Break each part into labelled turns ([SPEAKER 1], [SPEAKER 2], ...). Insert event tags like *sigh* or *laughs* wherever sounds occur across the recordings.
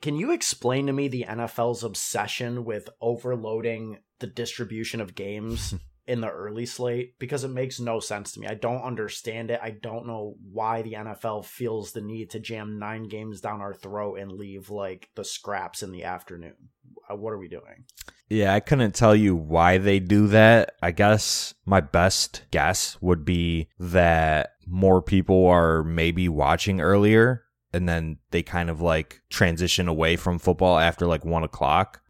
[SPEAKER 1] Can you explain to me the NFL's obsession with overloading the distribution of games *laughs* in the early slate? Because it makes no sense to me. I don't understand it. I don't know why the NFL feels the need to jam nine games down our throat and leave like the scraps in the afternoon. Uh, What are we doing?
[SPEAKER 2] Yeah, I couldn't tell you why they do that. I guess my best guess would be that more people are maybe watching earlier and then they kind of like transition away from football after like one o'clock.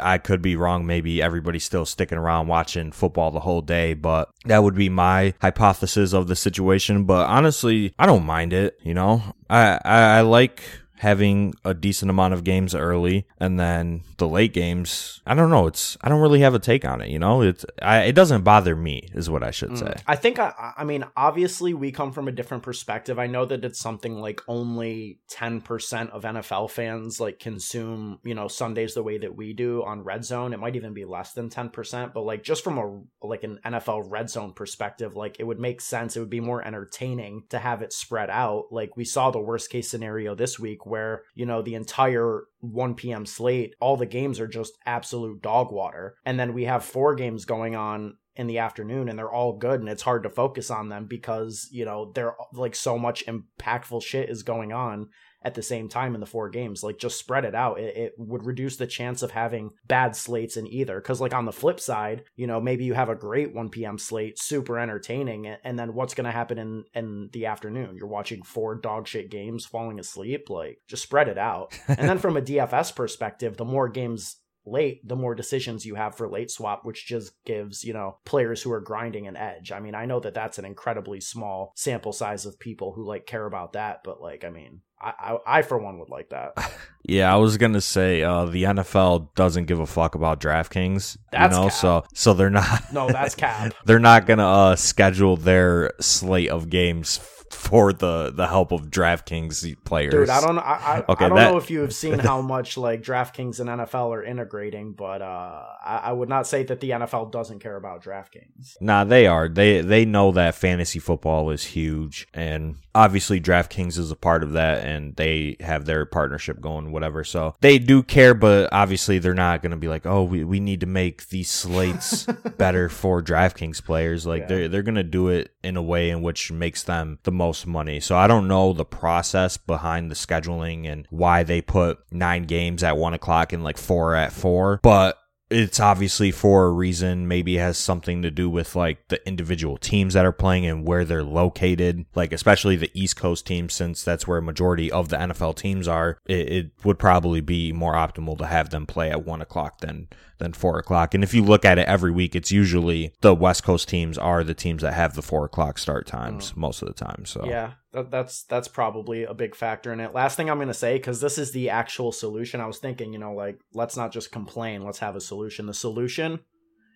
[SPEAKER 2] I could be wrong. Maybe everybody's still sticking around watching football the whole day, but that would be my hypothesis of the situation. But honestly, I don't mind it. You know, I, I, I like having a decent amount of games early and then the late games i don't know it's i don't really have a take on it you know it's I, it doesn't bother me is what i should mm. say
[SPEAKER 1] I think I I mean obviously we come from a different perspective. I know that it's something like only 10% of NFL fans like consume, you know, Sundays the way that we do on Red Zone. It might even be less than 10%, but like just from a like an NFL Red Zone perspective, like it would make sense. It would be more entertaining to have it spread out. Like we saw the worst case scenario this week where, you know, the entire 1 p.m. slate, all the games are just absolute dog water. And then we have four games going on in the afternoon and they're all good and it's hard to focus on them because, you know, they're like so much impactful shit is going on at the same time in the four games. Like just spread it out. It, it would reduce the chance of having bad slates in either. Cause like on the flip side, you know, maybe you have a great 1 p.m. slate, super entertaining, and then what's going to happen in, in the afternoon? You're watching four dog shit games falling asleep. Like just spread it out. *laughs* and then from a DFS perspective, the more games late, the more decisions you have for late swap, which just gives, you know, players who are grinding an edge. I mean, I know that that's an incredibly small sample size of people who like care about that, but like, I mean, I, I, I for one would like that. *laughs*
[SPEAKER 2] yeah i was gonna say uh the nfl doesn't give a fuck about draftkings
[SPEAKER 1] That's
[SPEAKER 2] you know
[SPEAKER 1] cap.
[SPEAKER 2] so so they're not
[SPEAKER 1] No, that's cap. *laughs*
[SPEAKER 2] they're not gonna uh schedule their slate of games for the the help of draftkings players
[SPEAKER 1] Dude, I don't, I, I,
[SPEAKER 2] Okay,
[SPEAKER 1] I don't
[SPEAKER 2] that-
[SPEAKER 1] know if you have seen *laughs* how much like DraftKings and NFL are integrating, but uh, I, I would not say that the NFL doesn't care about DraftKings.
[SPEAKER 2] Nah, they are. They they know that fantasy football is huge, and obviously DraftKings is a part of that, and they have their partnership going, whatever. So they do care, but obviously they're not going to be like, oh, we, we need to make these slates *laughs* better for DraftKings players. Like
[SPEAKER 1] Yeah.
[SPEAKER 2] they're they're going to do it in a way in which makes them the most money. So I don't know the process behind the scheduling and why they put nine games at one o'clock and like four at four, but it's obviously for a reason. Maybe has something to do with like the individual teams that are playing and where they're located. Like especially the East Coast teams, since that's where a majority of the NFL teams are. It, it would probably be more optimal to have them play at one o'clock than than four o'clock. And if you look at it every week, it's usually the West Coast teams are the teams that have the four o'clock start times oh. most of the time. So
[SPEAKER 1] Yeah, that's that's probably a big factor in it. Last thing I'm gonna say, because this is the actual solution. I was thinking, you know, like let's not just complain. Let's have a solution. The solution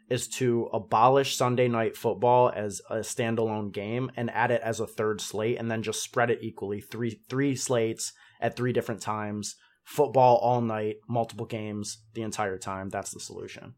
[SPEAKER 1] is to abolish Sunday night football as a standalone game and add it as a third slate, and then just spread it equally three three slates at three different times. Football all night, multiple games the entire time. That's the solution.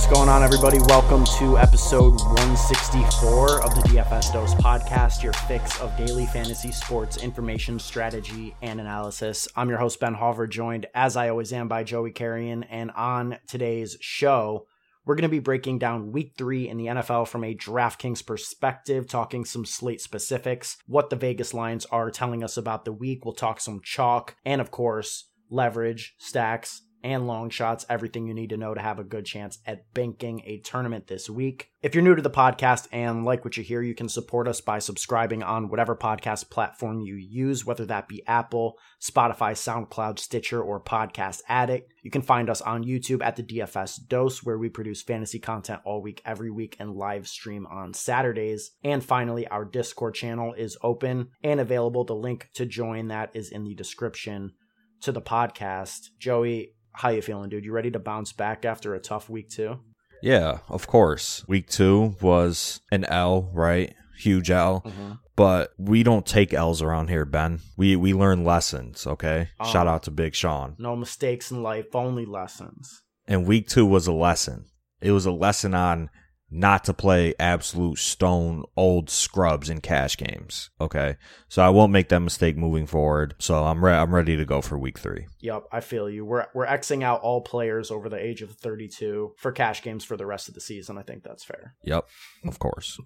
[SPEAKER 1] What's going on, everybody? Welcome to episode 164 of the DFS Dose podcast, your fix of daily fantasy sports information, strategy, and analysis. I'm your host, Ben Hauver, joined as I always am by Joey Carrion. And on today's show, we're going to be breaking down week three in the NFL from a DraftKings perspective, talking some slate specifics, what the Vegas lines are telling us about the week. We'll talk some chalk, and of course, leverage, stacks, and long shots, everything you need to know to have a good chance at banking a tournament this week. If you're new to the podcast and like what you hear, you can support us by subscribing on whatever podcast platform you use, whether that be Apple, Spotify, SoundCloud, Stitcher, or Podcast Addict. You can find us on YouTube at the DFS Dose, where we produce fantasy content all week, every week, and live stream on Saturdays. And finally, our Discord channel is open and available. The link to join that is in the description to the podcast. Joey, how you feeling, dude? You ready to bounce back after a tough week too?
[SPEAKER 2] Yeah, of course. Week two was an L, right? Huge L. Mm-hmm. But we don't take L's around here, Ben. We we learn lessons, okay?
[SPEAKER 1] Oh.
[SPEAKER 2] Shout out to Big Sean.
[SPEAKER 1] No mistakes in life, only lessons.
[SPEAKER 2] And week two was a lesson. It was a lesson on not to play absolute stone old scrubs in cash games. Okay, so I won't make that mistake moving forward. So I'm re- I'm ready to go for week three.
[SPEAKER 1] Yep, I feel you. We're we're xing out all players over the age of 32 for cash games for the rest of the season. I think that's fair.
[SPEAKER 2] Yep, of course.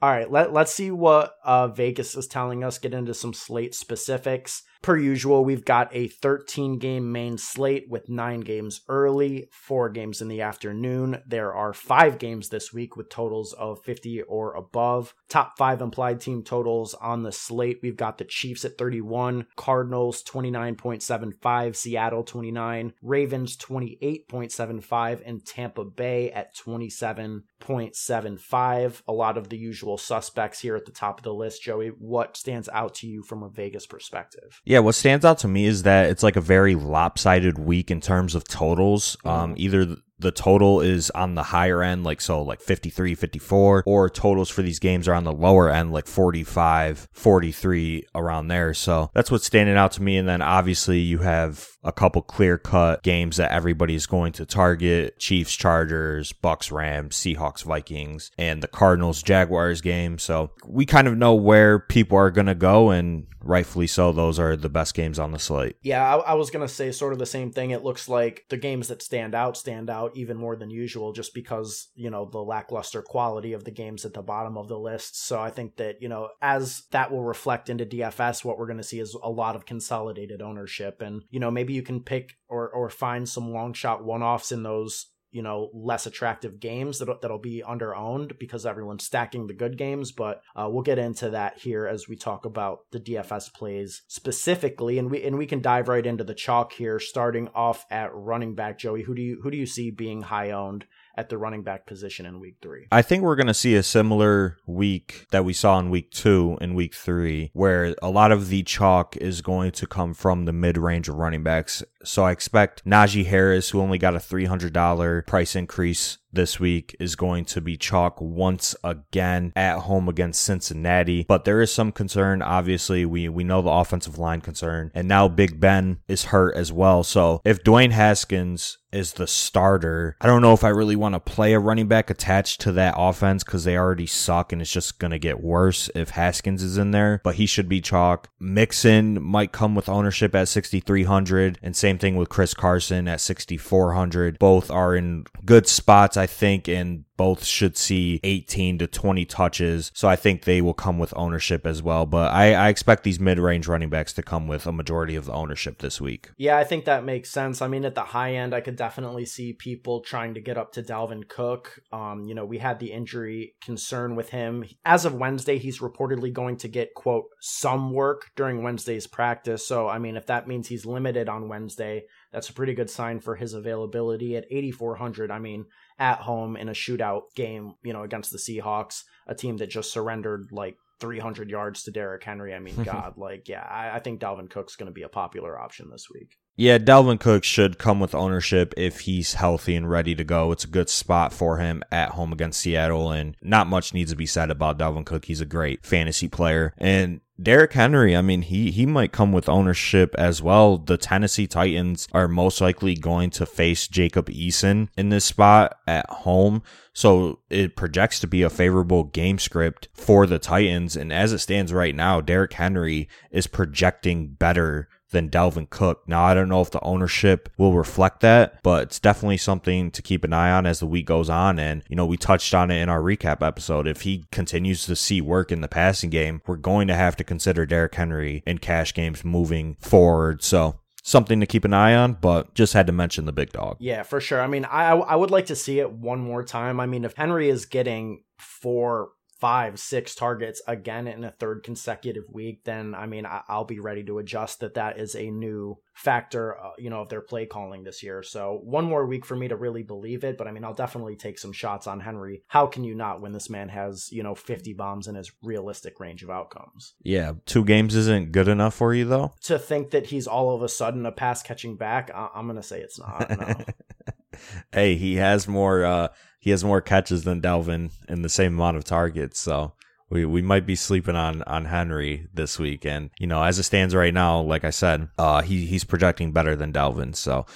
[SPEAKER 1] all right, let let's see what uh, Vegas is telling us. Get into some slate specifics. Per usual, we've got a 13 game main slate with nine games early, four games in the afternoon. There are five games this week with totals of 50 or above. Top five implied team totals on the slate. We've got the Chiefs at 31, Cardinals 29.75, Seattle 29, Ravens 28.75, and Tampa Bay at 27.75. A lot of the usual suspects here at the top of the list. Joey, what stands out to you from a Vegas perspective?
[SPEAKER 2] Yeah, what stands out to me is that it's like a very lopsided week in terms of totals. Um, either the total is on the higher end, like so, like 53, 54, or totals for these games are on the lower end, like 45, 43, around there. So that's what's standing out to me. And then obviously you have a couple clear cut games that everybody's going to target Chiefs, Chargers, Bucs, Rams, Seahawks, Vikings, and the Cardinals, Jaguars game. So we kind of know where people are going to go, and rightfully so, those are the best games on the slate.
[SPEAKER 1] Yeah, I, I was going to say sort of the same thing. It looks like the games that stand out stand out even more than usual just because, you know, the lackluster quality of the games at the bottom of the list. So I think that, you know, as that will reflect into DFS, what we're going to see is a lot of consolidated ownership. And, you know, maybe you can pick or, or find some long shot one offs in those you know less attractive games that'll, that'll be under owned because everyone's stacking the good games but uh, we'll get into that here as we talk about the dfs plays specifically and we and we can dive right into the chalk here starting off at running back. Joey who do you who do you see being high owned at the running back position in week three.
[SPEAKER 2] I think we're going to see a similar week that we saw in week two and week three, where a lot of the chalk is going to come from the mid range of running backs. So I expect Najee Harris, who only got a $300 price increase this week is going to be chalk once again at home against Cincinnati. But there is some concern. Obviously, we, we know the offensive line concern. And now Big Ben is hurt as well. So if Dwayne Haskins is the starter, I don't know if I really want to play a running back attached to that offense because they already suck and it's just going to get worse if Haskins is in there. But he should be chalk. Mixon might come with ownership at 6,300. And same thing with Chris Carson at 6,400. Both are in good spots. I think, and both should see 18 to 20 touches. So I think they will come with ownership as well. But I, I expect these mid range running backs to come with a majority of the ownership this week.
[SPEAKER 1] Yeah, I think that makes sense. I mean, at the high end, I could definitely see people trying to get up to Dalvin Cook. Um, you know, we had the injury concern with him. As of Wednesday, he's reportedly going to get, quote, some work during Wednesday's practice. So, I mean, if that means he's limited on Wednesday, that's a pretty good sign for his availability at 8,400. I mean, at home in a shootout game, you know, against the Seahawks, a team that just surrendered like 300 yards to Derrick Henry. I mean, *laughs* God, like, yeah, I, I think Dalvin Cook's going to be a popular option this week.
[SPEAKER 2] Yeah, Dalvin Cook should come with ownership if he's healthy and ready to go. It's a good spot for him at home against Seattle, and not much needs to be said about Dalvin Cook. He's a great fantasy player. And Derrick Henry, I mean, he he might come with ownership as well. The Tennessee Titans are most likely going to face Jacob Eason in this spot at home. So it projects to be a favorable game script for the Titans. And as it stands right now, Derrick Henry is projecting better than Dalvin Cook. Now, I don't know if the ownership will reflect that, but it's definitely something to keep an eye on as the week goes on. And, you know, we touched on it in our recap episode. If he continues to see work in the passing game, we're going to have to consider Derrick Henry in cash games moving forward. So something to keep an eye on, but just had to mention the big dog.
[SPEAKER 1] Yeah, for sure. I mean, I I would like to see it one more time. I mean, if Henry is getting four five, six targets again in a third consecutive week, then I mean, I- will be ready to adjust that that is a new factor, uh, you know, of their play calling this year. So one more week for me to really believe it, but I mean, I'll definitely take some shots on Henry. How can you not when this man has, you know, 50 bombs in his realistic range of outcomes?
[SPEAKER 2] Yeah, two games isn't good enough for you though.
[SPEAKER 1] To think that he's all of a sudden a pass catching back, I- I'm gonna say it's not. No. *laughs*
[SPEAKER 2] hey, he has more. uh he has more catches than Dalvin in the same amount of targets. So we, we might be sleeping on on Henry this week. And you know, as it stands right now, like I said, uh, he he's projecting better than Dalvin. So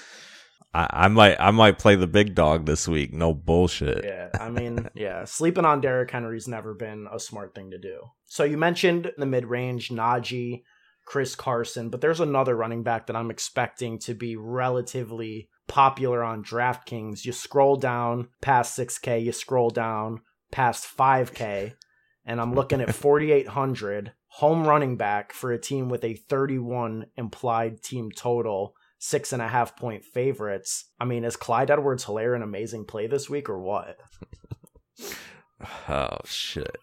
[SPEAKER 2] I, I might I might play the big dog this week. No bullshit.
[SPEAKER 1] Yeah, I mean, *laughs* yeah, sleeping on Derrick Henry's never been a smart thing to do. So you mentioned the mid range, Najee, Chris Carson, but there's another running back that I'm expecting to be relatively popular on DraftKings. You scroll down past 6K, you scroll down past 5K, *laughs* and I'm looking at 4,800 home running back for a team with a 31 implied team total, six and a half point favorites. I mean, is Clyde Edwards Helaire an amazing play this week or what? *laughs*
[SPEAKER 2] oh, shit.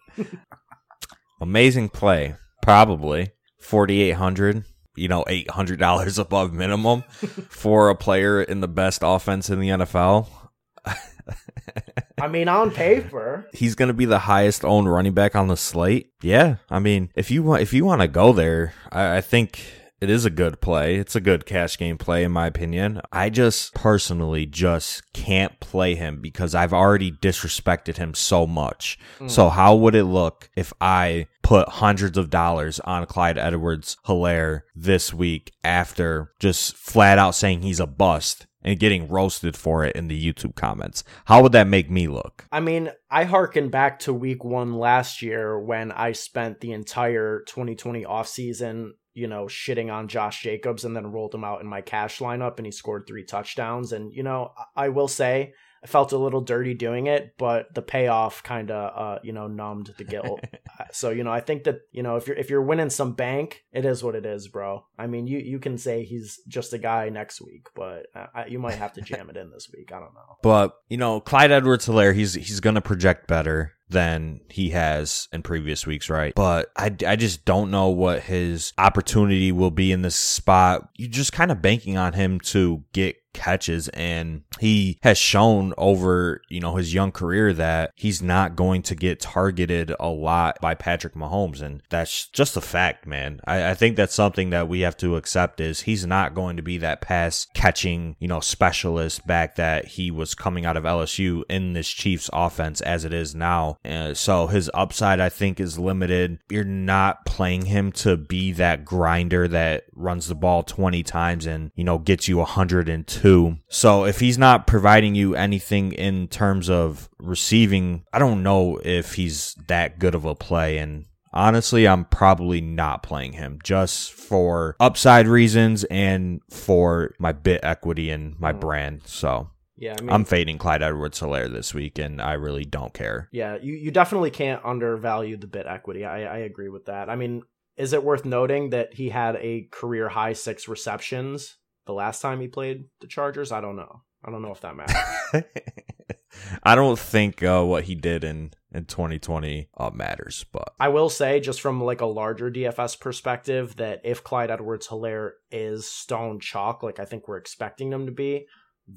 [SPEAKER 2] amazing play. Probably. 4,800 you know, eight hundred dollars above minimum *laughs* for a player in the best offense in the NFL.
[SPEAKER 1] I mean, on paper,
[SPEAKER 2] he's going to be the highest owned running back on the slate. Yeah, I mean, if you want, if you want to go there, I, I think it is a good play. It's a good cash game play, in my opinion. I just personally just can't play him because I've already disrespected him so much. Mm. So, how would it look if I put hundreds of dollars on Clyde Edwards Helaire this week after just flat out saying he's a bust? and getting roasted for it in the YouTube comments. How would that make me look?
[SPEAKER 1] I mean, I harken back to week one last year when I spent the entire 2020 offseason you know, shitting on Josh Jacobs and then rolled him out in my cash lineup and he scored three touchdowns. And, you know, I will say I felt a little dirty doing it, but the payoff kind of, uh, you know, numbed the guilt. *laughs* so, you know, I think that, you know, if you're, if you're winning some bank, it is what it is, bro. I mean, you, you can say he's just a guy next week, but uh, you might have to jam it in this week. I don't know.
[SPEAKER 2] But, you know, Clyde Edwards Helaire, he's, he's going to project better than he has in previous weeks, right? But I, I just don't know what his opportunity will be in this spot. You're just kind of banking on him to get catches and he has shown over you know his young career that he's not going to get targeted a lot by Patrick Mahomes and that's just a fact man I, I, think that's something that we have to accept is he's not going to be that pass catching you know specialist back that he was coming out of LSU in this Chiefs offense as it is now uh, so his upside, I think, is limited. You're not playing him to be that grinder that runs the ball 20 times and, you know, gets you 102. So if he's not providing you anything in terms of receiving, I don't know if he's that good of a play. And honestly, I'm probably not playing him just for upside reasons and for my bit equity and my mm. brand. So
[SPEAKER 1] yeah, I mean,
[SPEAKER 2] I'm fading Clyde Edwards Helaire this week, and I really don't care.
[SPEAKER 1] Yeah, you, you definitely can't undervalue the bit equity. I, I agree with that. I mean, is it worth noting that he had a career high six receptions the last time he played the Chargers? I don't know. I don't know if that matters. *laughs*
[SPEAKER 2] I don't think uh, what he did in in 2020 uh, matters, but
[SPEAKER 1] I will say, just from like a larger DFS perspective, that if Clyde Edwards Helaire is stone chalk, like I think we're expecting him to be,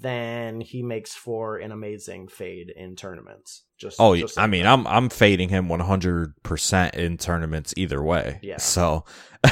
[SPEAKER 1] then he makes for an amazing fade in tournaments. Just
[SPEAKER 2] oh,
[SPEAKER 1] just
[SPEAKER 2] like I mean, that. I'm I'm fading him 100 percent in tournaments either way.
[SPEAKER 1] Yeah.
[SPEAKER 2] So,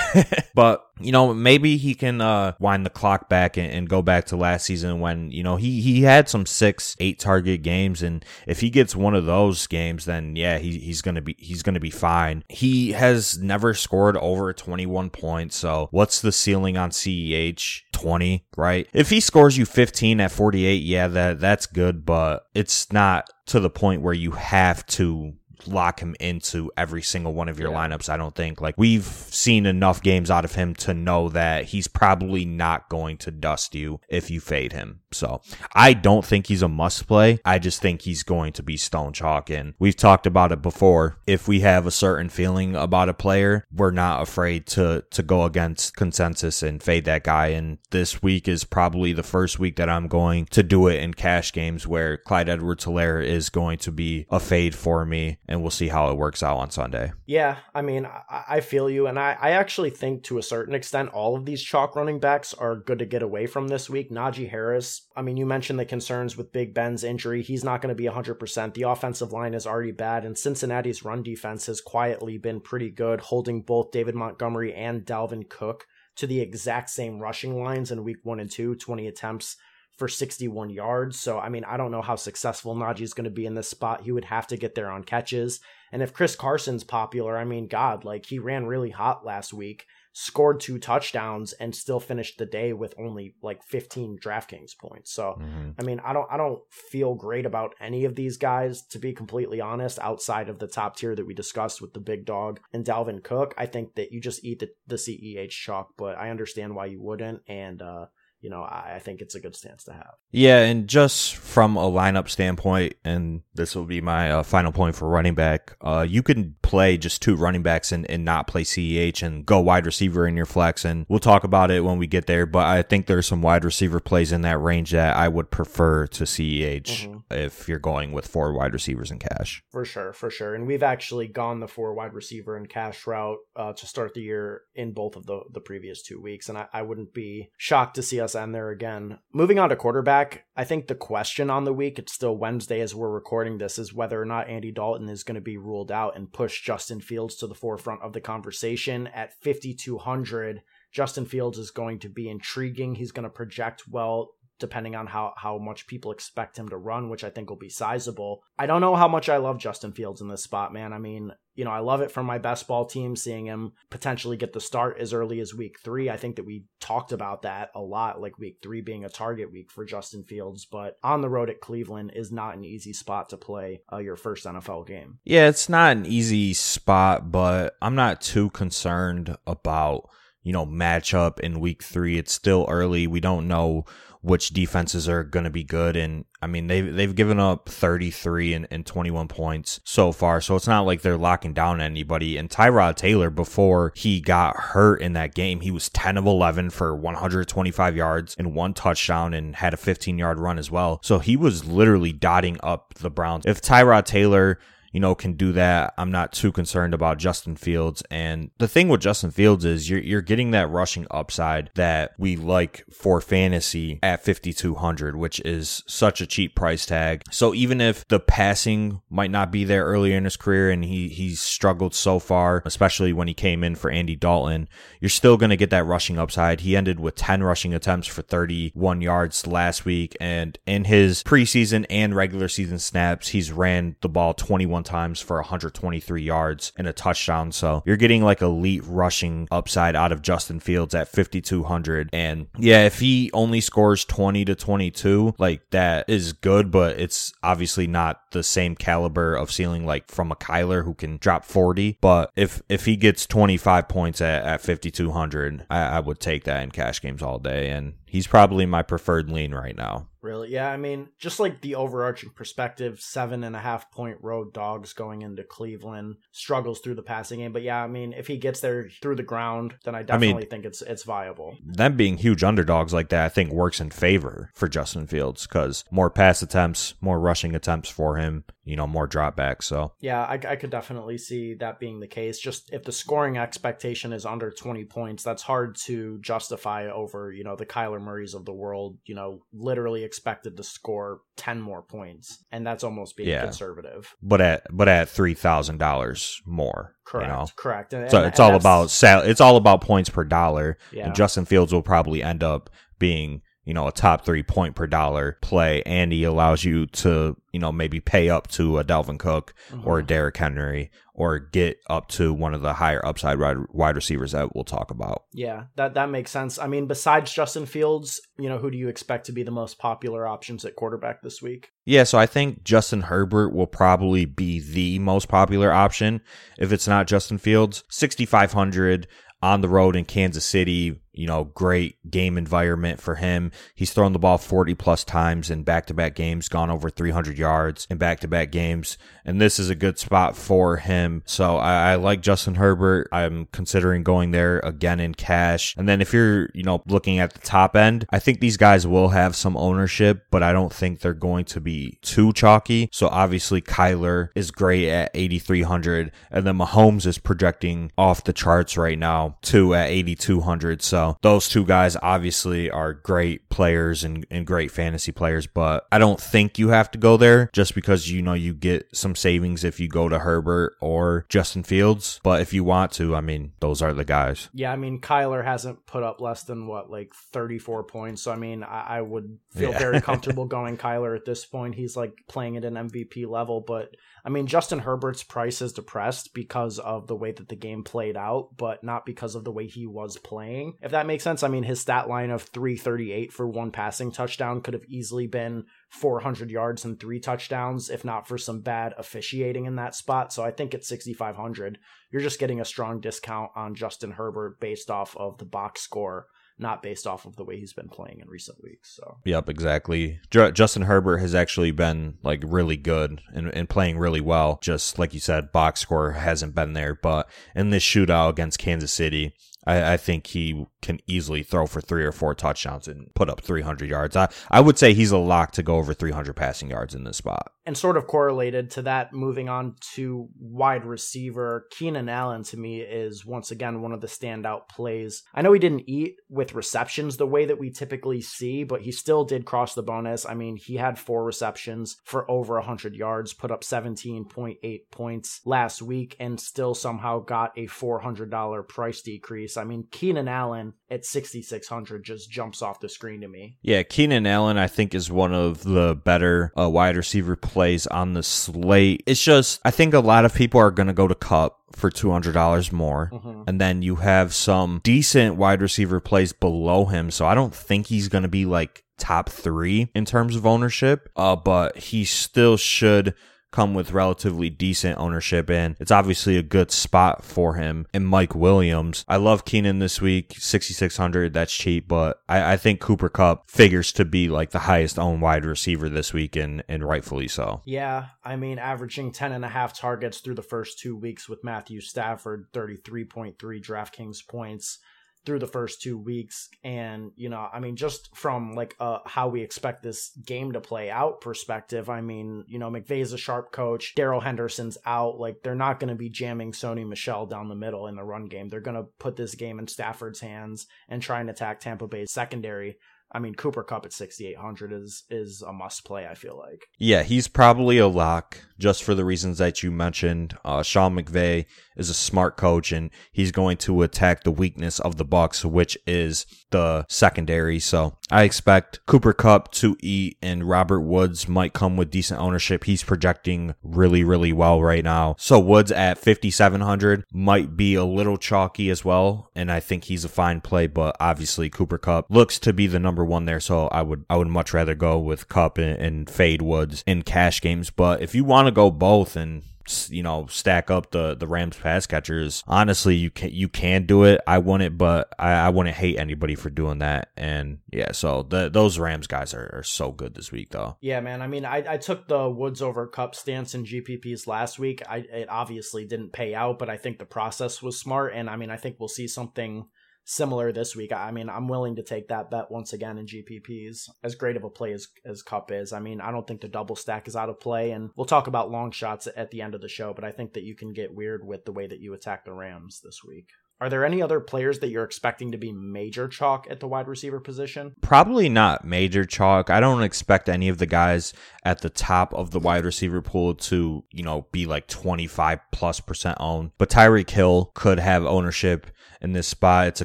[SPEAKER 2] *laughs* but you know, maybe he can uh, wind the clock back and, and, go back to last season when you know he he had some six, eight target games, and if he gets one of those games, then yeah, he, he's gonna be he's gonna be fine. He has never scored over 21 points, so what's the ceiling on CEH? 20, right? If he scores you 15 at 48, yeah, that that's good, but it's not to the point where you have to lock him into every single one of your yeah. lineups. I don't think like we've seen enough games out of him to know that he's probably not going to dust you if you fade him. So I don't think he's a must play. I just think he's going to be stone chalk. And we've talked about it before. If we have a certain feeling about a player, we're not afraid to to go against consensus and fade that guy. And this week is probably the first week that I'm going to do it in cash games where Clyde Edwards Helaire is going to be a fade for me and we'll see how it works out on Sunday.
[SPEAKER 1] Yeah, I mean, I, I feel you, and I, I actually think to a certain extent all of these chalk running backs are good to get away from this week. Najee Harris, I mean, you mentioned the concerns with Big Ben's injury. He's not going to be 100%. The offensive line is already bad, and Cincinnati's run defense has quietly been pretty good, holding both David Montgomery and Dalvin Cook to the exact same rushing lines in week one and two 20 attempts for 61 yards. So, I mean, I don't know how successful Najee is going to be in this spot. He would have to get there on catches. And if Chris Carson's popular, I mean, God, like he ran really hot last week. Scored two touchdowns and still finished the day with only like 15 DraftKings points. So, mm-hmm. I mean, I don't I don't feel great about any of these guys to be completely honest outside of the top tier that we discussed with the big dog and Dalvin Cook. I think that you just eat the, the CEH chalk, but I understand why you wouldn't and uh you know, I, I, think it's a good stance to have.
[SPEAKER 2] Yeah, and just from a lineup standpoint, and this will be my uh, final point for running back, uh, you can play just two running backs and, and not play CEH and go wide receiver in your flex. And we'll talk about it when we get there, but I think there's some wide receiver plays in that range that I would prefer to CEH mm-hmm. if you're going with four wide receivers in cash.
[SPEAKER 1] For sure, for sure. And we've actually gone the four wide receiver and cash route uh, to start the year in both of the, the previous two weeks. And I, I wouldn't be shocked to see us us end there again. Moving on to quarterback, I think the question on the week, it's still Wednesday as we're recording this, is whether or not Andy Dalton is going to be ruled out and push Justin Fields to the forefront of the conversation at 5,200. Justin Fields is going to be intriguing. He's going to project well depending on how how much people expect him to run, which I think will be sizable. I don't know how much I love Justin Fields in this spot, man. I mean, you know, I love it from my best ball team, seeing him potentially get the start as early as week three. I think that we talked about that a lot, like week three being a target week for Justin Fields, but on the road at Cleveland is not an easy spot to play uh, your first NFL game.
[SPEAKER 2] Yeah, it's not an easy spot, but I'm not too concerned about, you know, matchup in week three. It's still early. We don't know which defenses are going to be good. And I mean, they've, they've given up 33 and, and 21 points so far. So it's not like they're locking down anybody. And Tyrod Taylor, before he got hurt in that game, he was 10 of 11 for 125 yards and one touchdown and had a 15 yard run as well. So he was literally dotting up the Browns. If Tyrod Taylor you know, can do that. I'm not too concerned about Justin Fields. And the thing with Justin Fields is you're, you're getting that rushing upside that we like for fantasy at 5,200, which is such a cheap price tag. So even if the passing might not be there earlier in his career and he, he's struggled so far, especially when he came in for Andy Dalton, you're still going to get that rushing upside. He ended with 10 rushing attempts for 31 yards last week. And in his preseason and regular season snaps, he's ran the ball 21 times for 123 yards and a touchdown. So you're getting like elite rushing upside out of Justin Fields at 5,200. And yeah, if he only scores 20 to 22, like that is good, but it's obviously not the same caliber of ceiling like from a Kyler who can drop 40. But if if he gets 25 points at, at 5,200, I, I would take that in cash games all day. And he's probably my preferred lean right now.
[SPEAKER 1] Really? Yeah, I mean, just like the overarching perspective, seven and a half point road dogs going into Cleveland, struggles through the passing game. But yeah, I mean, if he gets there through the ground, then I definitely I mean, think it's it's viable.
[SPEAKER 2] Them being huge underdogs like that, I think works in favor for Justin Fields because more pass attempts, more rushing attempts for him you know, more dropbacks. So
[SPEAKER 1] yeah, I, I could definitely see that being the case. Just if the scoring expectation is under 20 points, that's hard to justify over, you know, the Kyler Murrays of the world, you know, literally expected to score 10 more points. And that's almost being yeah. conservative.
[SPEAKER 2] But at, but at $3,000 more.
[SPEAKER 1] Correct. You know? Correct.
[SPEAKER 2] And, so and, it's and all about sal- it's all about points per dollar. Yeah. And Justin Fields will probably end up being you know, a top three point per dollar play, and he allows you to, you know, maybe pay up to a Dalvin Cook mm-hmm. or a Derrick Henry or get up to one of the higher upside wide receivers that we'll talk about.
[SPEAKER 1] Yeah, that that makes sense. I mean, besides Justin Fields, you know, who do you expect to be the most popular options at quarterback this week?
[SPEAKER 2] Yeah, so I think Justin Herbert will probably be the most popular option if it's not Justin Fields. 6500 on the road in Kansas City you know, great game environment for him. He's thrown the ball 40 plus times in back to back games, gone over 300 yards in back to back games. And this is a good spot for him. So I, I, like Justin Herbert. I'm considering going there again in cash. And then if you're, you know, looking at the top end, I think these guys will have some ownership, but I don't think they're going to be too chalky. So obviously Kyler is great at 8,300 and then Mahomes is projecting off the charts right now too at 8,200. So So those two guys obviously are great players and, and great fantasy players, but I don't think you have to go there just because you know you get some savings if you go to Herbert or Justin Fields. But if you want to, I mean, those are the guys.
[SPEAKER 1] Yeah, I mean, Kyler hasn't put up less than what, like 34 points. So, I mean, I, I would feel yeah. very *laughs* comfortable going Kyler at this point. He's like playing at an MVP level, but I mean, Justin Herbert's price is depressed because of the way that the game played out, but not because of the way he was playing. If that makes sense, I mean, his stat line of 338 for one passing touchdown could have easily been 400 yards and three touchdowns, if not for some bad officiating in that spot. So I think at 6,500, you're just getting a strong discount on Justin Herbert based off of the box score not based off of the way he's been playing in recent weeks. So
[SPEAKER 2] yep, exactly. J- Justin Herbert has actually been like really good and, and playing really well. Just like you said, box score hasn't been there, but in this shootout against Kansas City, I, I, think he can easily throw for three or four touchdowns and put up 300 yards. I, I would say he's a lock to go over 300 passing yards in this spot.
[SPEAKER 1] And sort of correlated to that, moving on to wide receiver, Keenan Allen to me is once again one of the standout plays. I know he didn't eat with receptions the way that we typically see, but he still did cross the bonus. I mean, he had four receptions for over 100 yards, put up 17.8 points last week, and still somehow got a $400 price decrease I mean, Keenan Allen at 6,600 just jumps off the screen to me.
[SPEAKER 2] Yeah, Keenan Allen, I think, is one of the better uh, wide receiver plays on the slate. It's just, I think a lot of people are going to go to Kupp for $200 more. Mm-hmm. And then you have some decent wide receiver plays below him. So I don't think he's going to be like top three in terms of ownership, uh, but he still should come with relatively decent ownership and it's obviously a good spot for him and Mike Williams. I love Keenan this week, 6,600. That's cheap, but I, I, think Cooper Kupp figures to be like the highest owned wide receiver this week and, and rightfully so.
[SPEAKER 1] Yeah. I mean, averaging 10 and a half targets through the first two weeks with Matthew Stafford, 33.3 DraftKings points through the first two weeks. And you know i mean just from like uh how we expect this game to play out perspective i mean you know mcvay's a sharp coach. Darrell henderson's out. Like they're not going to be jamming sony michel down the middle in the run game. They're going to put this game in stafford's hands and try and attack tampa bay's secondary I mean, Cooper Kupp at 6,800 is is a must play. I feel like.
[SPEAKER 2] Yeah, he's probably a lock just for the reasons that you mentioned. Uh, Sean McVay is a smart coach, and he's going to attack the weakness of the Bucs, which is the secondary. So I expect Cooper Kupp to eat, and Robert Woods might come with decent ownership. He's projecting really, really well right now. So Woods at 5,700 might be a little chalky as well, and I think he's a fine play. But obviously, Cooper Kupp looks to be the number one there. So I would I would much rather go with Kupp and, and fade Woods in cash games. But if you want to go both and you know stack up the the Rams pass catchers. Honestly, you can you can do it. I wouldn't, but I, I wouldn't hate anybody for doing that. And yeah, so the, those Rams guys are, are so good this week, though.
[SPEAKER 1] Yeah, man. I mean, I, I took the Woods over Kupp stance in GPPs last week. I it obviously didn't pay out, but I think the process was smart, and I mean, I think we'll see something similar this week. I mean, I'm willing to take that bet once again in GPPs. As great of a play as, as Kupp is, I mean, I don't think the double stack is out of play. And we'll talk about long shots at the end of the show, but I think that you can get weird with the way that you attack the Rams this week. Are there any other players that you're expecting to be major chalk at the wide receiver position?
[SPEAKER 2] Probably not major chalk. I don't expect any of the guys at the top of the wide receiver pool to, you know, be like 25 plus percent owned. But Tyreek Hill could have ownership in this spot. It's a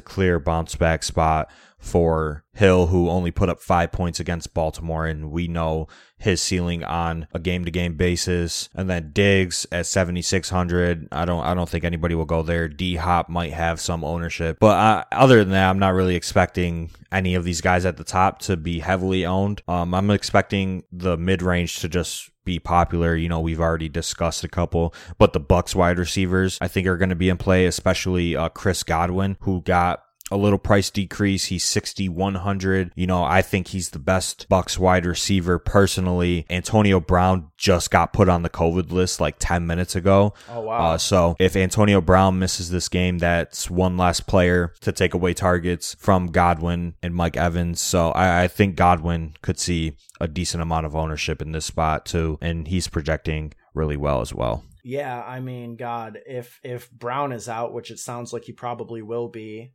[SPEAKER 2] clear bounce back spot for Hill, who only put up five points against Baltimore, and we know his ceiling on a game to game basis. And then Diggs at 7600. I don't I don't think anybody will go there. D Hop might have some ownership, but uh, other than that, I'm not really expecting any of these guys at the top to be heavily owned. Um, I'm expecting the mid range to just be popular. You know, we've already discussed a couple, but the Bucs wide receivers I think are going to be in play, especially uh, Chris Godwin, who got a little price decrease. He's 6,100. You know, I think he's the best Bucs wide receiver personally. Antonio Brown just got put on the COVID list like 10 minutes ago.
[SPEAKER 1] Oh, wow.
[SPEAKER 2] Uh, so if Antonio Brown misses this game, that's one less player to take away targets from Godwin and Mike Evans. So I, I think Godwin could see a decent amount of ownership in this spot too. And he's projecting really well as well.
[SPEAKER 1] Yeah, I mean, God, if if Brown is out, which it sounds like he probably will be,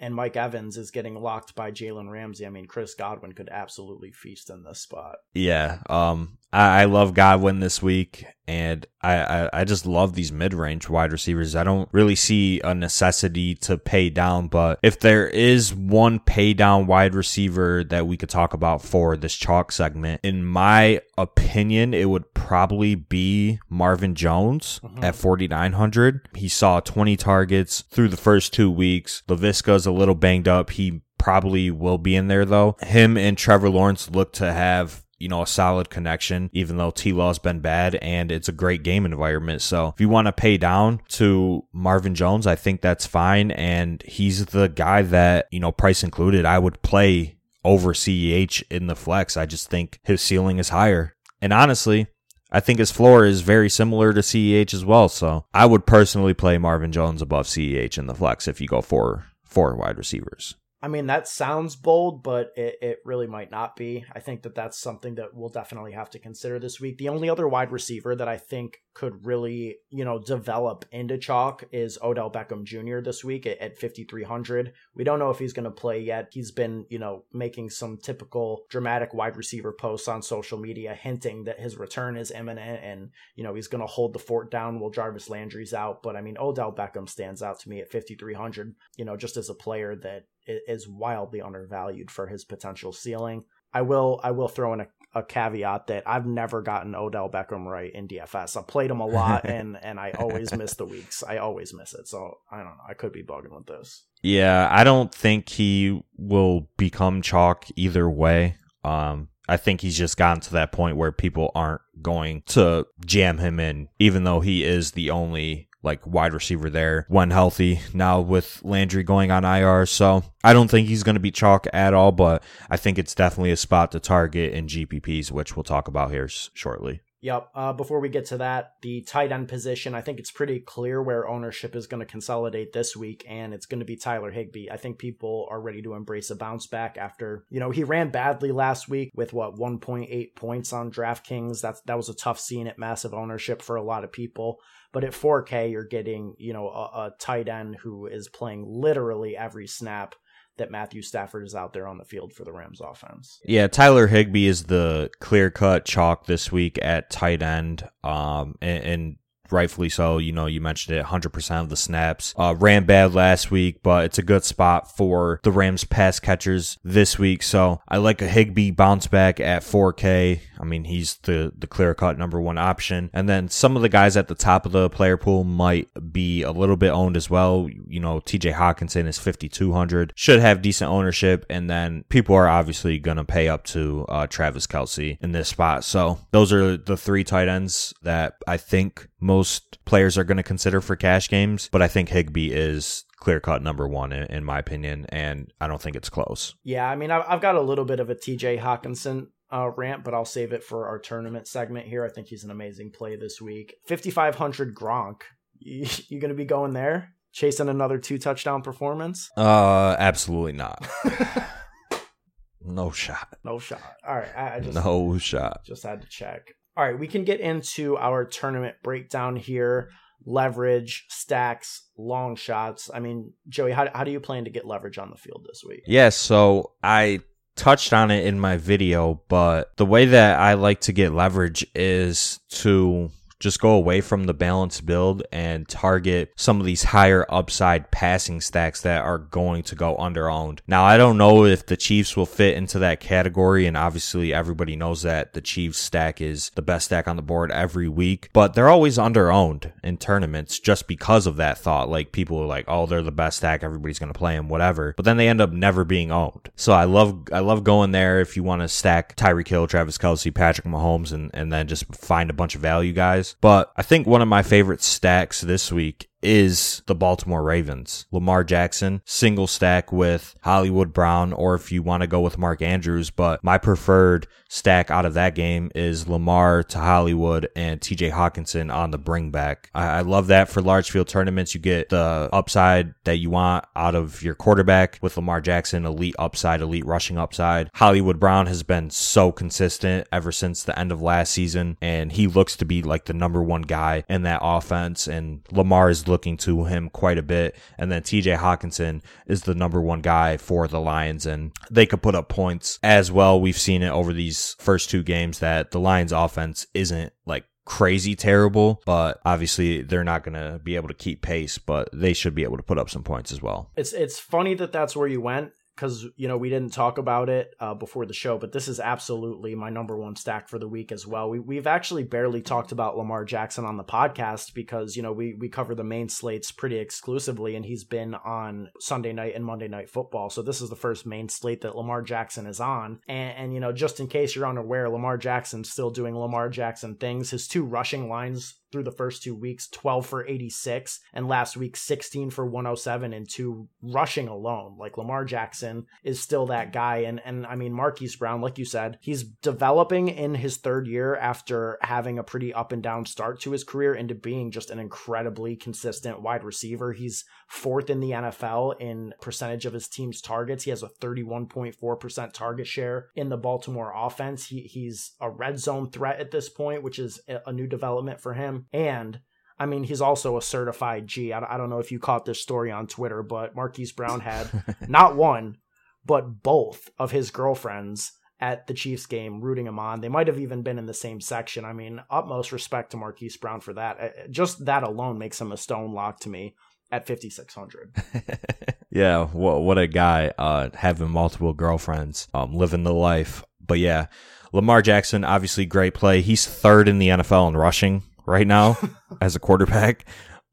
[SPEAKER 1] and Mike Evans is getting locked by Jalen Ramsey, I mean, Chris Godwin could absolutely feast in this spot.
[SPEAKER 2] Yeah. Um, I, I love Godwin this week, and I, I, I just love these mid range wide receivers. I don't really see a necessity to pay down, but if there is one pay down wide receiver that we could talk about for this chalk segment, in my opinion, it would probably be Marvin Jones mm-hmm. at 4,900. He saw 20 targets through the first two weeks. Laviska's a little banged up. He probably will be in there though. Him and Trevor Lawrence look to have you know, a solid connection, even though T Law's been bad and it's a great game environment. So if you want to pay down to Marvin Jones, I think that's fine. And he's the guy that, you know, price included, I would play over CEH in the flex. I just think his ceiling is higher. And honestly, I think his floor is very similar to CEH as well. So I would personally play Marvin Jones above CEH in the flex if you go for four wide receivers.
[SPEAKER 1] I mean, that sounds bold, but it, it really might not be. I think that that's something that we'll definitely have to consider this week. The only other wide receiver that I think could really, you know, develop into chalk is Odell Beckham Jr. this week at, at 5,300. We don't know if he's going to play yet. He's been, you know, making some typical dramatic wide receiver posts on social media hinting that his return is imminent and, you know, he's going to hold the fort down while Jarvis Landry's out. But I mean, Odell Beckham stands out to me at 5,300, you know, just as a player that is wildly undervalued for his potential ceiling. I will I will throw in a, a caveat that I've never gotten Odell Beckham right in DFS. I played him a lot *laughs* and and I always miss the weeks. I always miss it. So I don't know. I could be bugging with this.
[SPEAKER 2] Yeah, I don't think he will become chalk either way. Um I think he's just gotten to that point where people aren't going to jam him in, even though he is the only like wide receiver there when healthy. Now with Landry going on IR, so I don't think he's going to be chalk at all, but I think it's definitely a spot to target in GPPs, which we'll talk about here shortly.
[SPEAKER 1] Yep. Uh, before we get to that, the tight end position, I think it's pretty clear where ownership is going to consolidate this week, and it's going to be Tyler Higbee. I think people are ready to embrace a bounce back after, you know, he ran badly last week with what 1.8 points on DraftKings. That's that was a tough scene at massive ownership for a lot of people. But at 4K, you're getting, you know, a, a tight end who is playing literally every snap that Matthew Stafford is out there on the field for the Rams offense.
[SPEAKER 2] Yeah, Tyler Higbee is the clear cut chalk this week at tight end. Um, and, and rightfully so. You know, you mentioned it 100% of the snaps. Uh, ran bad last week, but it's a good spot for the Rams pass catchers this week. So I like a Higbee bounce back at 4K. I mean, he's the, the clear cut number one option. And then some of the guys at the top of the player pool might be a little bit owned as well. You know, TJ Hockenson is 5,200, should have decent ownership. And then people are obviously going to pay up to uh, Travis Kelce in this spot. So those are the three tight ends that I think most players are going to consider for cash games, but I think Higbee is clear cut number one in, in, my opinion, and I don't think it's close.
[SPEAKER 1] Yeah, I mean, I've got a little bit of a TJ Hockenson uh, rant, but I'll save it for our tournament segment here. I think he's an amazing play this week. 5,500 Gronk. *laughs* You, you going to be going there? Chasing another two touchdown performance?
[SPEAKER 2] Uh, absolutely not. *laughs* no shot.
[SPEAKER 1] No shot. All right. I, I just
[SPEAKER 2] no shot.
[SPEAKER 1] Just had to check. All right, we can get into our tournament breakdown here. Leverage, stacks, long shots. I mean, Joey, how, how do you plan to get leverage on the field this week?
[SPEAKER 2] Yes, yeah, so I touched on it in my video, but the way that I like to get leverage is to just go away from the balanced build and target some of these higher upside passing stacks that are going to go under owned. Now, I don't know if the Chiefs will fit into that category, and obviously everybody knows that the Chiefs stack is the best stack on the board every week, but they're always under owned in tournaments just because of that thought. Like people are like, oh, they're the best stack, everybody's going to play them, whatever. But then they end up never being owned. So I love, I love going there if you want to stack Tyreek Hill, Travis Kelce, Patrick Mahomes, and, and then just find a bunch of value guys. But I think one of my favorite stacks this week is the Baltimore Ravens. Lamar Jackson, single stack with Hollywood Brown, or if you want to go with Mark Andrews. But my preferred stack out of that game is Lamar to Hollywood and TJ Hockenson on the bring back. I, I love that for large field tournaments. You get the upside that you want out of your quarterback with Lamar Jackson, elite upside, elite rushing upside. Hollywood Brown has been so consistent ever since the end of last season, and he looks to be like the number one guy in that offense. And Lamar is looking to him quite a bit. And then TJ Hockenson is the number one guy for the Lions, and they could put up points as well. We've seen it over these first two games that the Lions offense isn't like crazy terrible, but obviously they're not going to be able to keep pace, but they should be able to put up some points as well.
[SPEAKER 1] It's it's funny that that's where you went because you know we didn't talk about it uh, before the show, but this is absolutely my number one stack for the week as well. We we've actually barely talked about Lamar Jackson on the podcast because you know we we cover the main slates pretty exclusively, and he's been on Sunday night and Monday night football. So this is the first main slate that Lamar Jackson is on, and, and you know just in case you're unaware, Lamar Jackson's still doing Lamar Jackson things. His two rushing lines through the first two weeks 12 for 86 and last week 16 for 107 and two rushing alone. Like lamar jackson is still that guy and and i mean marquise brown like you said he's developing in his third year after having a pretty up and down start to his career into being just an incredibly consistent wide receiver. He's fourth in the nfl in percentage of his team's targets. He has a 31.4% target share in the baltimore offense. He, he's a red zone threat at this point which is a new development for him and I mean, he's also a certified G. I, I don't know if you caught this story on Twitter, but Marquise Brown had *laughs* not one, but both of his girlfriends at the Chiefs game rooting him on. They might have even been in the same section. I mean, utmost respect to Marquise Brown for that. Uh, just that alone makes him a stone lock to me at 5600 *laughs*
[SPEAKER 2] yeah what, what a guy uh having multiple girlfriends um living the life but yeah lamar jackson obviously great play he's third in the nfl in rushing right now *laughs* as a quarterback.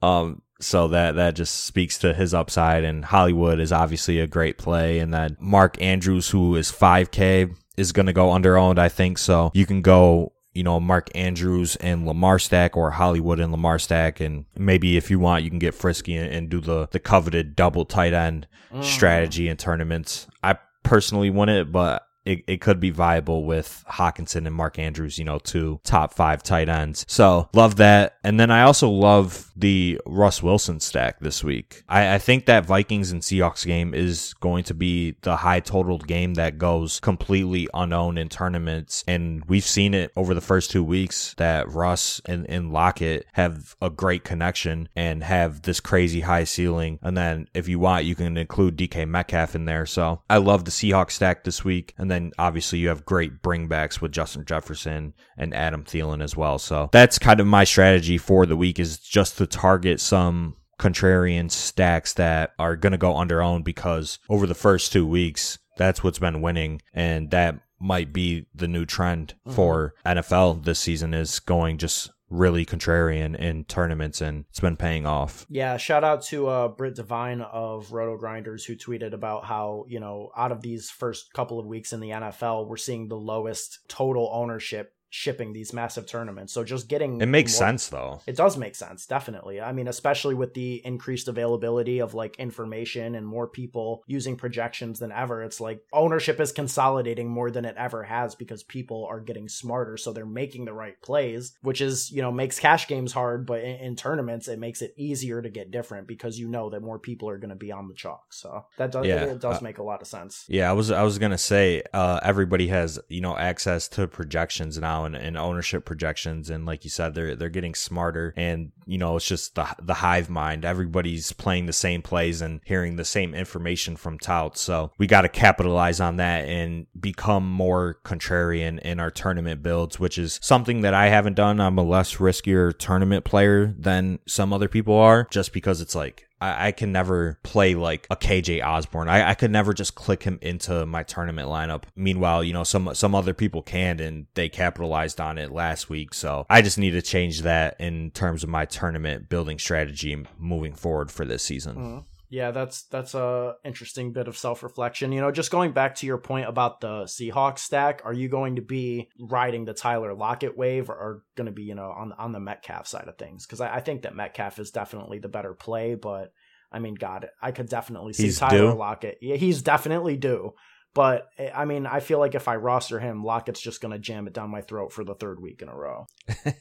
[SPEAKER 2] Um, so that that just speaks to his upside. And Hollywood is obviously a great play. And then Mark Andrews, who is 5K, is going to go under owned, I think. So you can go, you know, Mark Andrews and Lamar stack or Hollywood and Lamar stack. And maybe if you want, you can get frisky and, and do the, the coveted double tight end mm. strategy in tournaments. I personally won it, but it, it could be viable with Hockenson and Mark Andrews, you know, two top five tight ends. So love that. And then I also love the Russ Wilson stack this week. I, I think that Vikings and Seahawks game is going to be the high totaled game that goes completely unknown in tournaments. And we've seen it over the first two weeks that Russ and, and Lockett have a great connection and have this crazy high ceiling. And then if you want, you can include DK Metcalf in there. So I love the Seahawks stack this week. And then then obviously you have great bringbacks with Justin Jefferson and Adam Thielen as well. So that's kind of my strategy for the week is just to target some contrarian stacks that are going to go under own because over the first two weeks, that's what's been winning. And that might be the new trend mm-hmm. for NFL this season is going just really contrarian in tournaments and it's been paying off.
[SPEAKER 1] Yeah, shout out to uh Britt Devine of RotoGrinders who tweeted about how, you know, out of these first couple of weeks in the NFL, we're seeing the lowest total ownership shipping these massive tournaments. So just getting
[SPEAKER 2] it makes more, sense though.
[SPEAKER 1] It does make sense, definitely. I mean, especially with the increased availability of like information and more people using projections than ever. It's like ownership is consolidating more than it ever has because people are getting smarter, so they're making the right plays, which is you know makes cash games hard, but in, in tournaments it makes it easier to get different because you know that more people are going to be on the chalk. So that does yeah, it, it does uh, make a lot of sense.
[SPEAKER 2] Yeah, I was I was gonna say uh, everybody has you know access to projections now and, and ownership projections. And like you said, they're they're getting smarter. And you know, it's just the the hive mind. Everybody's playing the same plays and hearing the same information from touts. So we got to capitalize on that and become more contrarian in our tournament builds, which is something that I haven't done. I'm a less riskier tournament player than some other people are, just because it's like I, I can never play like a KJ Osborn. I, I could never just click him into my tournament lineup. Meanwhile, you know, some some other people can and they capitalized on it last week. So I just need to change that in terms of my tournament building strategy moving forward for this season.
[SPEAKER 1] Mm-hmm. Yeah, that's that's a interesting bit of self reflection. You know, just going back to your point about the Seahawks stack, are you going to be riding the Tyler Lockett wave, or, or going to be you know on on the Metcalf side of things? Because I, I, think that Metcalf is definitely the better play, but I mean, God, I could definitely see he's Tyler due. Lockett. Yeah, he's definitely due. But eh, I mean, I feel like if I roster him, Lockett's just going to jam it down my throat for the third week in a row.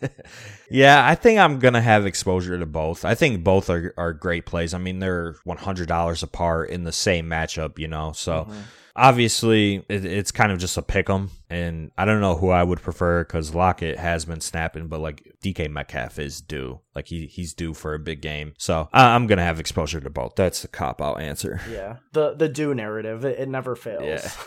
[SPEAKER 1] *laughs*
[SPEAKER 2] yeah, I think I'm going to have exposure to both. I think both are, are great plays. I mean, they're $100 apart in the same matchup, you know? So. Mm-hmm obviously it, it's kind of just a pick 'em, and I don't know who I would prefer because Lockett has been snapping, but like DK Metcalf is due, like he he's due for a big game, so I, I'm gonna have exposure to both. That's the cop out answer.
[SPEAKER 1] Yeah, the the due narrative it, it never fails.
[SPEAKER 2] Yeah. *laughs*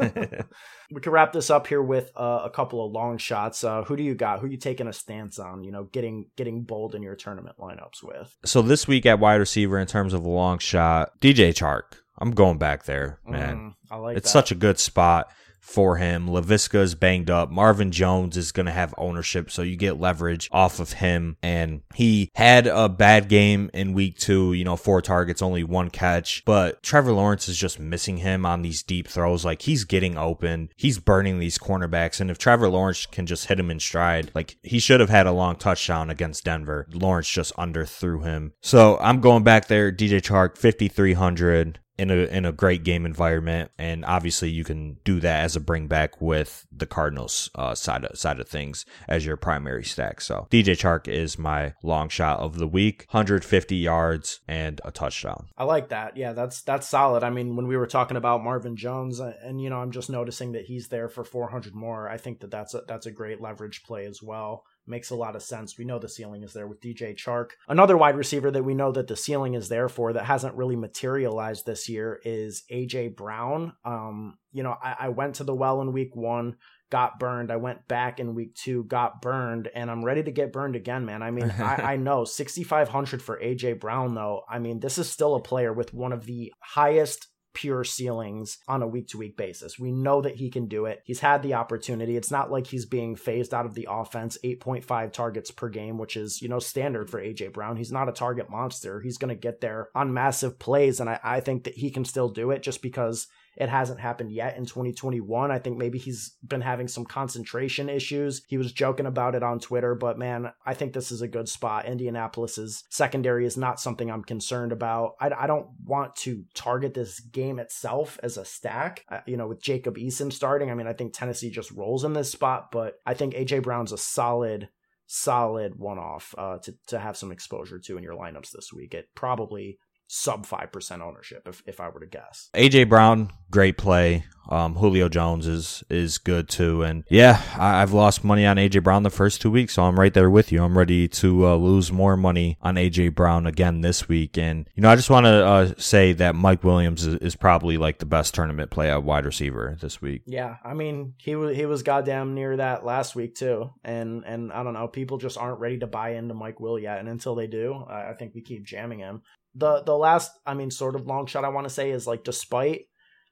[SPEAKER 2] *laughs*
[SPEAKER 1] we can wrap this up here with uh, a couple of long shots. Uh, who do you got? Who you taking a stance on? You know, getting getting bold in your tournament lineups with.
[SPEAKER 2] So this week at wide receiver, in terms of a long shot, DJ Chark. I'm going back there, man.
[SPEAKER 1] Mm, I like
[SPEAKER 2] it's
[SPEAKER 1] that.
[SPEAKER 2] such a good spot for him. Laviska is banged up. Marvin Jones is going to have ownership, so you get leverage off of him. And he had a bad game in week two, you know, four targets, only one catch. But Trevor Lawrence is just missing him on these deep throws. Like he's getting open, he's burning these cornerbacks. And if Trevor Lawrence can just hit him in stride, like he should have had a long touchdown against Denver. Lawrence just underthrew him. So I'm going back there. DJ Chark, 5,300 in a in a great game environment, and obviously you can do that as a bring back with the Cardinals uh, side of, side of things as your primary stack. So DJ Chark is my long shot of the week, 150 yards and a touchdown.
[SPEAKER 1] I like that. Yeah, that's that's solid. I mean, when we were talking about Marvin Jones, uh, and you know, I'm just noticing that he's there for 400 more. I think that that's a, that's a great leverage play as well makes a lot of sense. We know the ceiling is there with DJ Chark. Another wide receiver that we know that the ceiling is there for that hasn't really materialized this year is AJ Brown. Um, you know, I, I went to the well in week one got burned. I went back in week two, got burned, and I'm ready to get burned again, man. I mean, *laughs* I, I know 6,500 for AJ Brown, though. I mean, this is still a player with one of the highest pure ceilings on a week to week basis. We know that he can do it. He's had the opportunity. It's not like he's being phased out of the offense, 8.5 targets per game, which is, you know, standard for AJ Brown. He's not a target monster. He's going to get there on massive plays. And I, I think that he can still do it just because it hasn't happened yet in 2021. I think maybe he's been having some concentration issues. He was joking about it on Twitter, but man, I think this is a good spot. Indianapolis's secondary is not something I'm concerned about. I, I don't want to target this game itself as a stack. Uh, you know, with Jacob Eason starting, I mean, I think Tennessee just rolls in this spot, but I think AJ Brown's a solid solid one off uh, to, to have some exposure to in your lineups this week. It probably sub 5% ownership if, if I were to guess.
[SPEAKER 2] AJ Brown, great play. Um, Julio Jones is is good too, and yeah, I, have lost money on AJ Brown the first two weeks, so I'm right there with you. I'm ready to uh, lose more money on AJ Brown again this week, and you know I just want to uh, say that Mike Williams is, is, probably like the best tournament play at wide receiver this week.
[SPEAKER 1] Yeah, I mean he was he was goddamn near that last week too, and and I don't know, people just aren't ready to buy into Mike Will yet, and until they do, I, I think we keep jamming him the the last i mean sort of long shot i want to say is like despite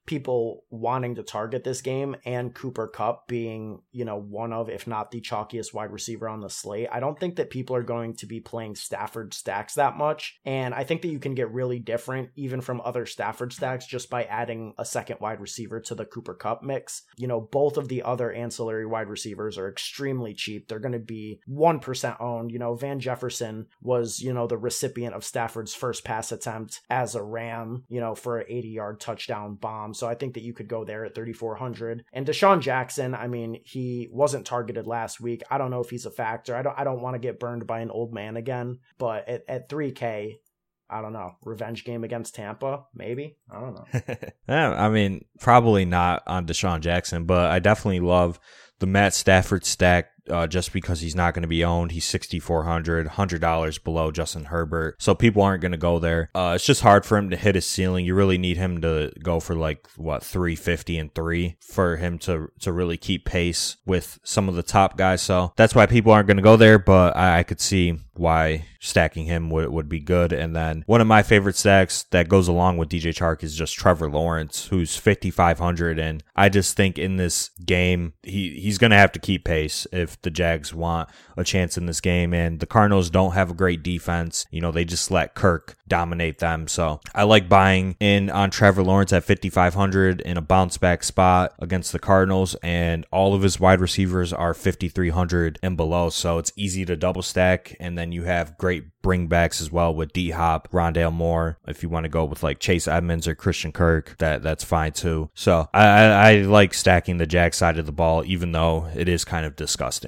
[SPEAKER 1] people wanting to target this game and Cooper Kupp being, you know, one of, if not the chalkiest wide receiver on the slate, I don't think that people are going to be playing Stafford stacks that much. And I think that you can get really different even from other Stafford stacks just by adding a second wide receiver to the Cooper Kupp mix. You know, both of the other ancillary wide receivers are extremely cheap. They're going to be 1% owned. You know, Van Jefferson was, you know, the recipient of Stafford's first pass attempt as a Ram, you know, for an 80 yard touchdown bomb. So I think that you could go there at 3,400. And DeSean Jackson, I mean, he wasn't targeted last week. I don't know if he's a factor. I don't. I don't want to get burned by an old man again. But at, at 3K, I don't know. Revenge game against Tampa, maybe. I don't know. *laughs*
[SPEAKER 2] yeah, I mean, probably not on DeSean Jackson, but I definitely love the Matt Stafford stack uh, just because he's not going to be owned. He's sixty four hundred, hundred dollars below Justin Herbert, so people aren't going to go there. Uh, it's just hard for him to hit his ceiling. You really need him to go for like what three fifty and three for him to to really keep pace with some of the top guys. So that's why people aren't going to go there. But I, I could see why stacking him would, would be good. And then one of my favorite stacks that goes along with DJ Chark is just Trevor Lawrence, who's 5,500. And I just think in this game, he, he's going to have to keep pace if the Jags want a chance in this game. And the Cardinals don't have a great defense. You know, they just let Kirk dominate them. So I like buying in on Trevor Lawrence at 5,500 in a bounce back spot against the Cardinals. And all of his wide receivers are 5,300 and below. So it's easy to double stack. And then you have great bringbacks as well with D Hop, Rondale Moore. If you want to go with like Chase Edmonds or Christian Kirk, that that's fine too. So I, I, I like stacking the Jack side of the ball, even though it is kind of disgusting.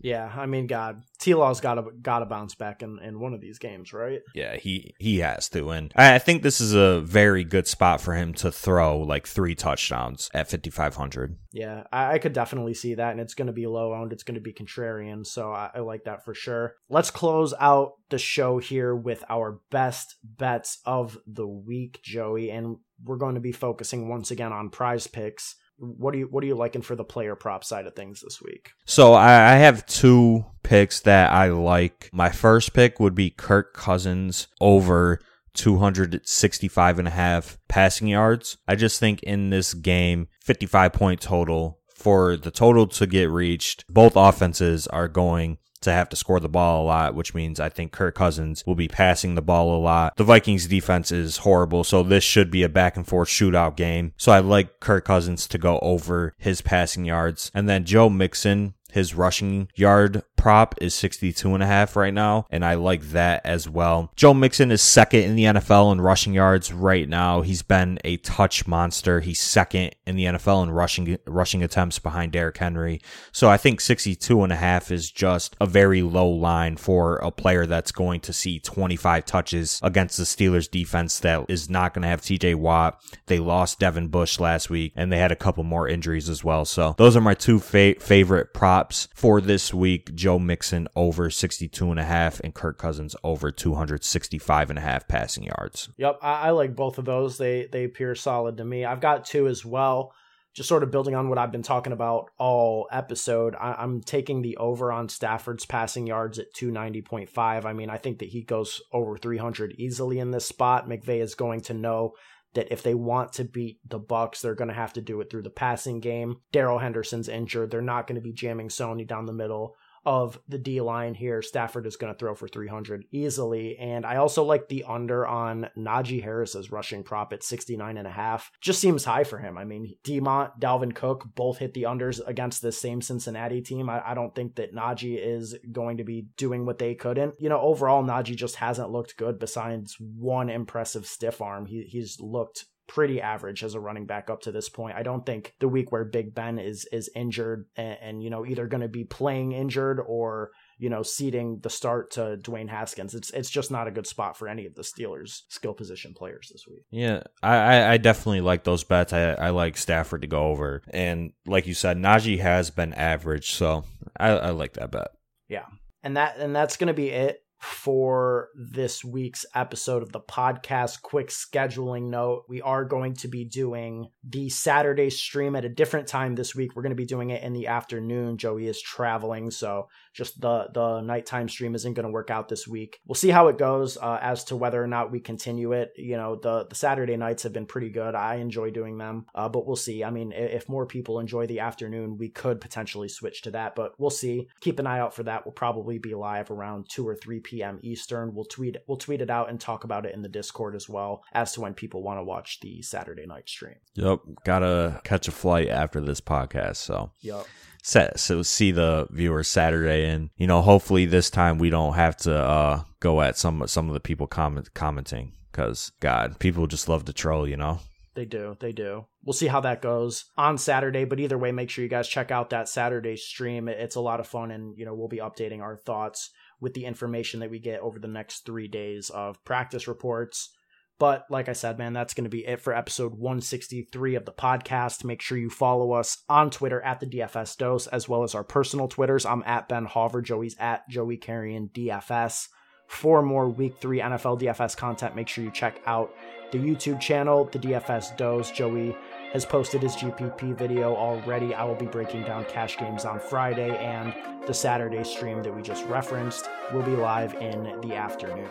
[SPEAKER 1] Yeah, I mean, God, T Law's got to got to bounce back in, in one of these games, right?
[SPEAKER 2] Yeah, he he has to, and I think this is a very good spot for him to throw like three touchdowns at fifty five hundred.
[SPEAKER 1] Yeah, I, I, could definitely see that, and it's going to be low owned. It's going to be contrarian, so I, I like that for sure. Let's close out the show here with our best bets of the week, Joey, and we're going to be focusing once again on PrizePicks what are you what are you liking for the player prop side of things this week?
[SPEAKER 2] So I, I have two picks that I like. My first pick would be Kirk Cousins over 265 and a half passing yards. I just think in this game, 55 point total for the total to get reached, both offenses are going to have to score the ball a lot, which means I think Kirk Cousins will be passing the ball a lot. The Vikings defense is horrible, so this should be a back and forth shootout game. So I like Kirk Cousins to go over his passing yards. And then Joe Mixon his rushing yard prop is 62 and a half right now, and I like that as well. Joe Mixon is second in the NFL in rushing yards right now. He's been a touch monster. He's second in the NFL in rushing rushing attempts behind Derrick Henry. So I think 62 and a half is just a very low line for a player that's going to see 25 touches against the Steelers defense that is not going to have TJ Watt. They lost Devin Bush last week and they had a couple more injuries as well. So those are my two fa- favorite props for this week. Joe Mixon over 62 and a half and Kirk Cousins over 265 and a half passing yards.
[SPEAKER 1] Yep, I, I like both of those. They they appear solid to me. I've got two as well. Just sort of building on what I've been talking about all episode, I, am taking the over on Stafford's passing yards at 290.5. I mean, I think that he goes over 300 easily in this spot. McVay is going to know that if they want to beat the Bucs, they're going to have to do it through the passing game. Darrell Henderson's injured. They're not going to be jamming Sony down the middle of the D line here. Stafford is going to throw for 300 easily. And I also like the under on Najee Harris's rushing prop at 69 and a half. Just seems high for him. I mean, Demont, Dalvin Cook both hit the unders against the same Cincinnati team. I, I don't think that Najee is going to be doing what they couldn't. You know, overall, Najee just hasn't looked good besides one impressive stiff arm. He, he's looked pretty average as a running back up to this point. I don't think the week where Big Ben is is injured and, and you know either going to be playing injured or you know ceding the start to Dwayne Haskins. It's it's just not a good spot for any of the Steelers skill position players this week.
[SPEAKER 2] Yeah, I I definitely like those bets. I I like Stafford to go over, and like you said, Najee has been average, so I I like that bet.
[SPEAKER 1] Yeah, and that and that's going to be it for this week's episode of the podcast. Quick scheduling note we are going to be doing the Saturday stream at a different time this week. We're going to be doing it in the afternoon. Joey is traveling, so just the the nighttime stream isn't going to work out this week. We'll see how it goes uh, as to whether or not we continue it. You know, the the Saturday nights have been pretty good. I enjoy doing them, uh, but we'll see. I mean, if more people enjoy the afternoon, we could potentially switch to that, but we'll see. Keep an eye out for that. We'll probably be live around two or three p.m. Eastern. We'll tweet we'll tweet it out and talk about it in the Discord as well as to when people want to watch the Saturday night stream.
[SPEAKER 2] Yep, gotta catch a flight after this podcast. So
[SPEAKER 1] yep
[SPEAKER 2] set so see the viewers Saturday and you know hopefully this time we don't have to uh go at some some of the people comment commenting because God people just love to troll you know
[SPEAKER 1] they do they do we'll see how that goes on Saturday but either way make sure you guys check out that Saturday stream it's a lot of fun and you know we'll be updating our thoughts with the information that we get over the next three days of practice reports but like I said, man, that's going to be it for episode 163 of the podcast. Make sure you follow us on Twitter at the DFS Dose, as well as our personal Twitters. I'm at Ben Hauver. Joey's at Joey Carrion DFS. For more week three NFL DFS content, make sure you check out the YouTube channel, the DFS Dose. Joey has posted his GPP video already. I will be breaking down cash games on Friday, and the Saturday stream that we just referenced will be live in the afternoon.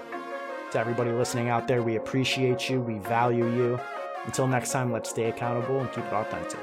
[SPEAKER 1] To everybody listening out there, we appreciate you, we value you. Until next time, let's stay accountable and keep it authentic.